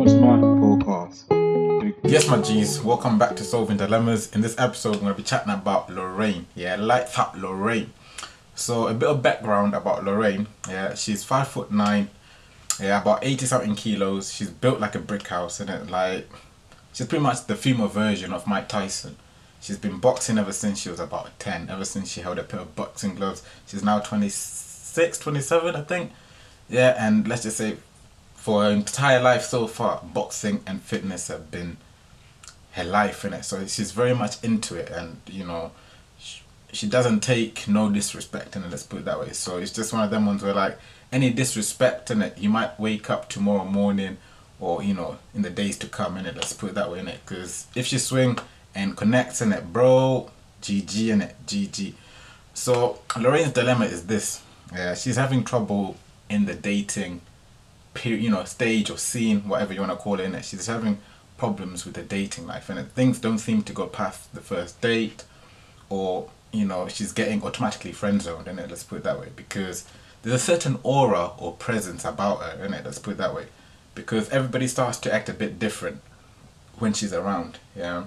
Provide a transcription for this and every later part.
Welcome to my podcast. Yes, my G's, welcome back to Solving Dilemmas. In this episode, I'm going to be chatting about Lorraine. Yeah, lights up Lorraine. So, a bit of background about Lorraine. Yeah, she's five foot nine. Yeah, about 80 something kilos. She's built like a brick house, and it like she's pretty much the female version of Mike Tyson. She's been boxing ever since she was about 10, ever since she held a pair of boxing gloves. She's now 26, 27, I think. Yeah, and let's just say for her entire life so far, boxing and fitness have been her life in it. So she's very much into it, and you know, she, she doesn't take no disrespect in it. Let's put it that way. So it's just one of them ones where like any disrespect in it, you might wake up tomorrow morning, or you know, in the days to come in it. Let's put it that way in it. Because if she swing and connects in it, bro, GG in it, GG. So Lorraine's dilemma is this: yeah, she's having trouble in the dating period, you know, stage or scene, whatever you want to call it. In it, she's having problems with the dating life, and things don't seem to go past the first date, or you know, she's getting automatically friend zoned. In let's put it that way, because there's a certain aura or presence about her. In it, let's put it that way, because everybody starts to act a bit different when she's around. Yeah.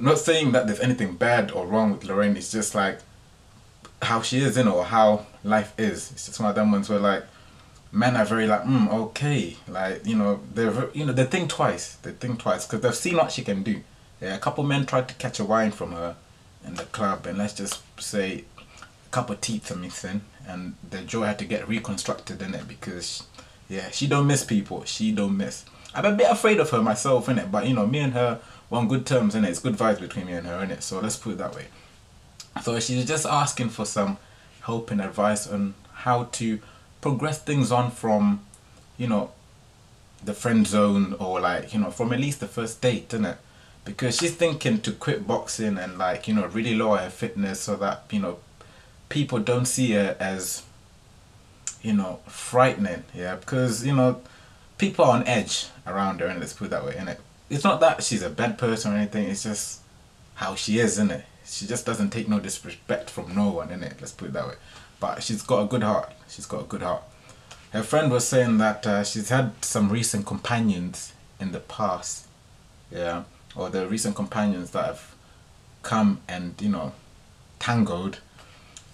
not saying that there's anything bad or wrong with Lorraine. It's just like how she is, you know, or how life is. It's just one of them ones where like men are very like, mm, okay, like you know, they're you know they think twice. They think twice because they've seen what she can do. Yeah, a couple men tried to catch a wine from her in the club, and let's just say a couple teeth are missing, and the jaw had to get reconstructed in it because yeah, she don't miss people. She don't miss. I'm a bit afraid of her myself in it, but you know, me and her we're on good terms it. It's good vibes between me and her in it. So let's put it that way. So she's just asking for some help and advice on how to progress things on from, you know, the friend zone or like, you know, from at least the first date, isn't it? Because she's thinking to quit boxing and like, you know, really lower her fitness so that, you know, people don't see her as, you know, frightening. Yeah, because, you know, people are on edge around her and let's put it that way, innit? It's not that she's a bad person or anything, it's just how she is, isn't it? She just doesn't take no disrespect from no one, innit? Let's put it that way. But she's got a good heart. She's got a good heart. Her friend was saying that uh, she's had some recent companions in the past, yeah, or the recent companions that have come and you know tangled.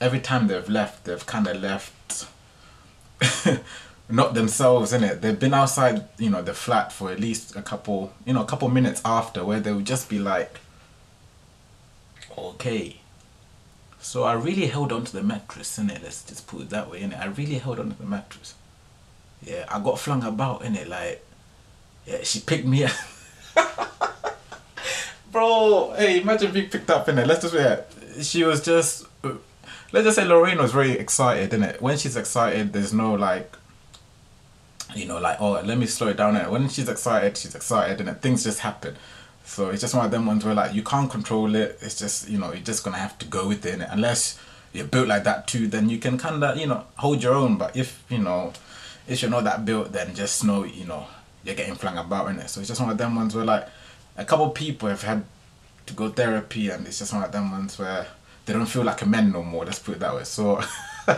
Every time they've left, they've kind of left not themselves in it. They've been outside, you know, the flat for at least a couple, you know, a couple minutes after, where they would just be like, okay. So I really held on to the mattress, in it. Let's just put it that way, in it. I really held on to the mattress. Yeah, I got flung about, in it. Like, yeah, she picked me up. Bro, hey, imagine being picked up in it. Let's just yeah, she was just. Let's just say Lorraine was very excited, in it. When she's excited, there's no like you know, like, oh, let me slow it down. And when she's excited, she's excited, and things just happen. So it's just one of them ones where like you can't control it. It's just you know you're just gonna have to go with it. Unless you're built like that too, then you can kind of you know hold your own. But if you know if you're not that built, then just know you know you're getting flung about in it. So it's just one of them ones where like a couple people have had to go therapy, and it's just one of them ones where they don't feel like a man no more. Let's put it that way. So.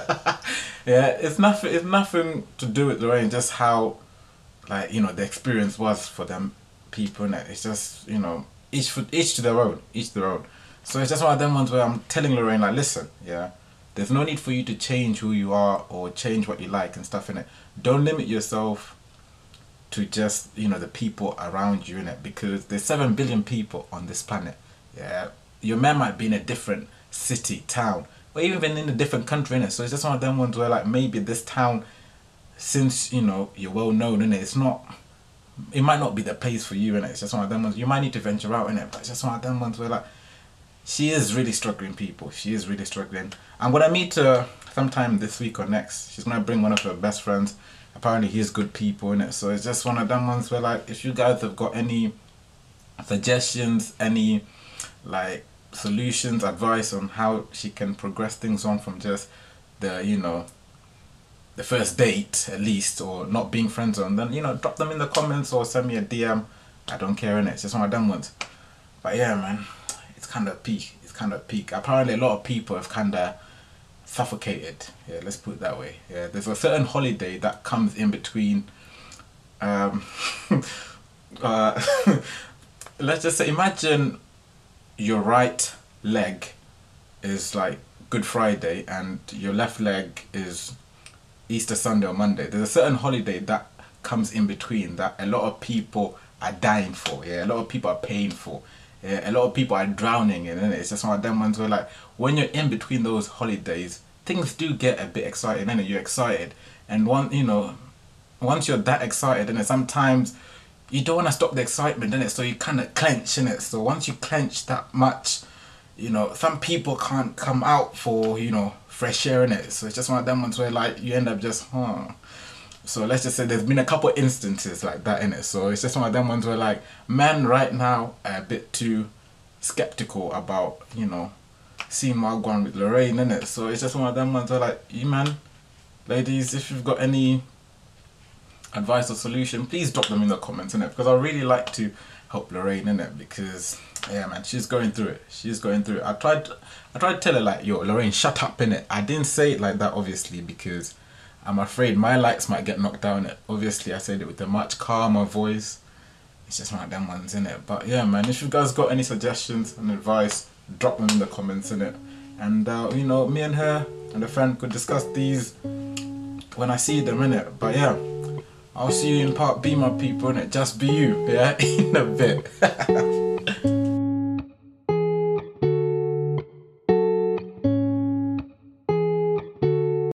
yeah, it's nothing. It's nothing to do with Lorraine. Just how, like you know, the experience was for them people. And it's just you know, each for each to their own. Each to their own. So it's just one of them ones where I'm telling Lorraine like, listen, yeah, there's no need for you to change who you are or change what you like and stuff in it. Don't limit yourself to just you know the people around you in it because there's seven billion people on this planet. Yeah, your man might be in a different city, town or even in a different country in it. So it's just one of them ones where like maybe this town, since you know you're well known in it, it's not. It might not be the place for you and it. It's just one of them ones you might need to venture out in it. But it's just one of them ones where like she is really struggling. People, she is really struggling. I'm gonna meet her sometime this week or next. She's gonna bring one of her best friends. Apparently he's good people in it. So it's just one of them ones where like if you guys have got any suggestions, any like solutions, advice on how she can progress things on from just the, you know, the first date at least, or not being friends on, then, you know, drop them in the comments or send me a DM. I don't care, in it. It's just of them ones. But yeah, man, it's kind of peak. It's kind of peak. Apparently, a lot of people have kind of suffocated. Yeah, let's put it that way. Yeah, there's a certain holiday that comes in between Um, uh, let's just say, imagine your right leg is like Good Friday and your left leg is Easter Sunday or Monday. There's a certain holiday that comes in between that a lot of people are dying for. Yeah, a lot of people are paying for. Yeah, a lot of people are drowning in it. It's just one of them ones where like when you're in between those holidays, things do get a bit exciting, and you're excited, and one you know, once you're that excited, and sometimes you don't want to stop the excitement in it, so you kind of clench in it. So once you clench that much, you know, some people can't come out for you know fresh air in it. So it's just one of them ones where like you end up just huh. So let's just say there's been a couple instances like that in it. So it's just one of them ones where like men right now are a bit too skeptical about you know seeing going with Lorraine in it. So it's just one of them ones where like you man, ladies, if you've got any advice or solution, please drop them in the comments in it because I really like to help Lorraine in it because yeah man she's going through it. She's going through it. I tried I tried to tell her like yo Lorraine shut up in it I didn't say it like that obviously because I'm afraid my lights might get knocked down it obviously I said it with a much calmer voice. It's just one of them ones in it but yeah man if you guys got any suggestions and advice drop them in the comments in it and uh, you know me and her and a friend could discuss these when I see them in it but yeah I'll see you in part B, my people, and it just be you, yeah, in a bit.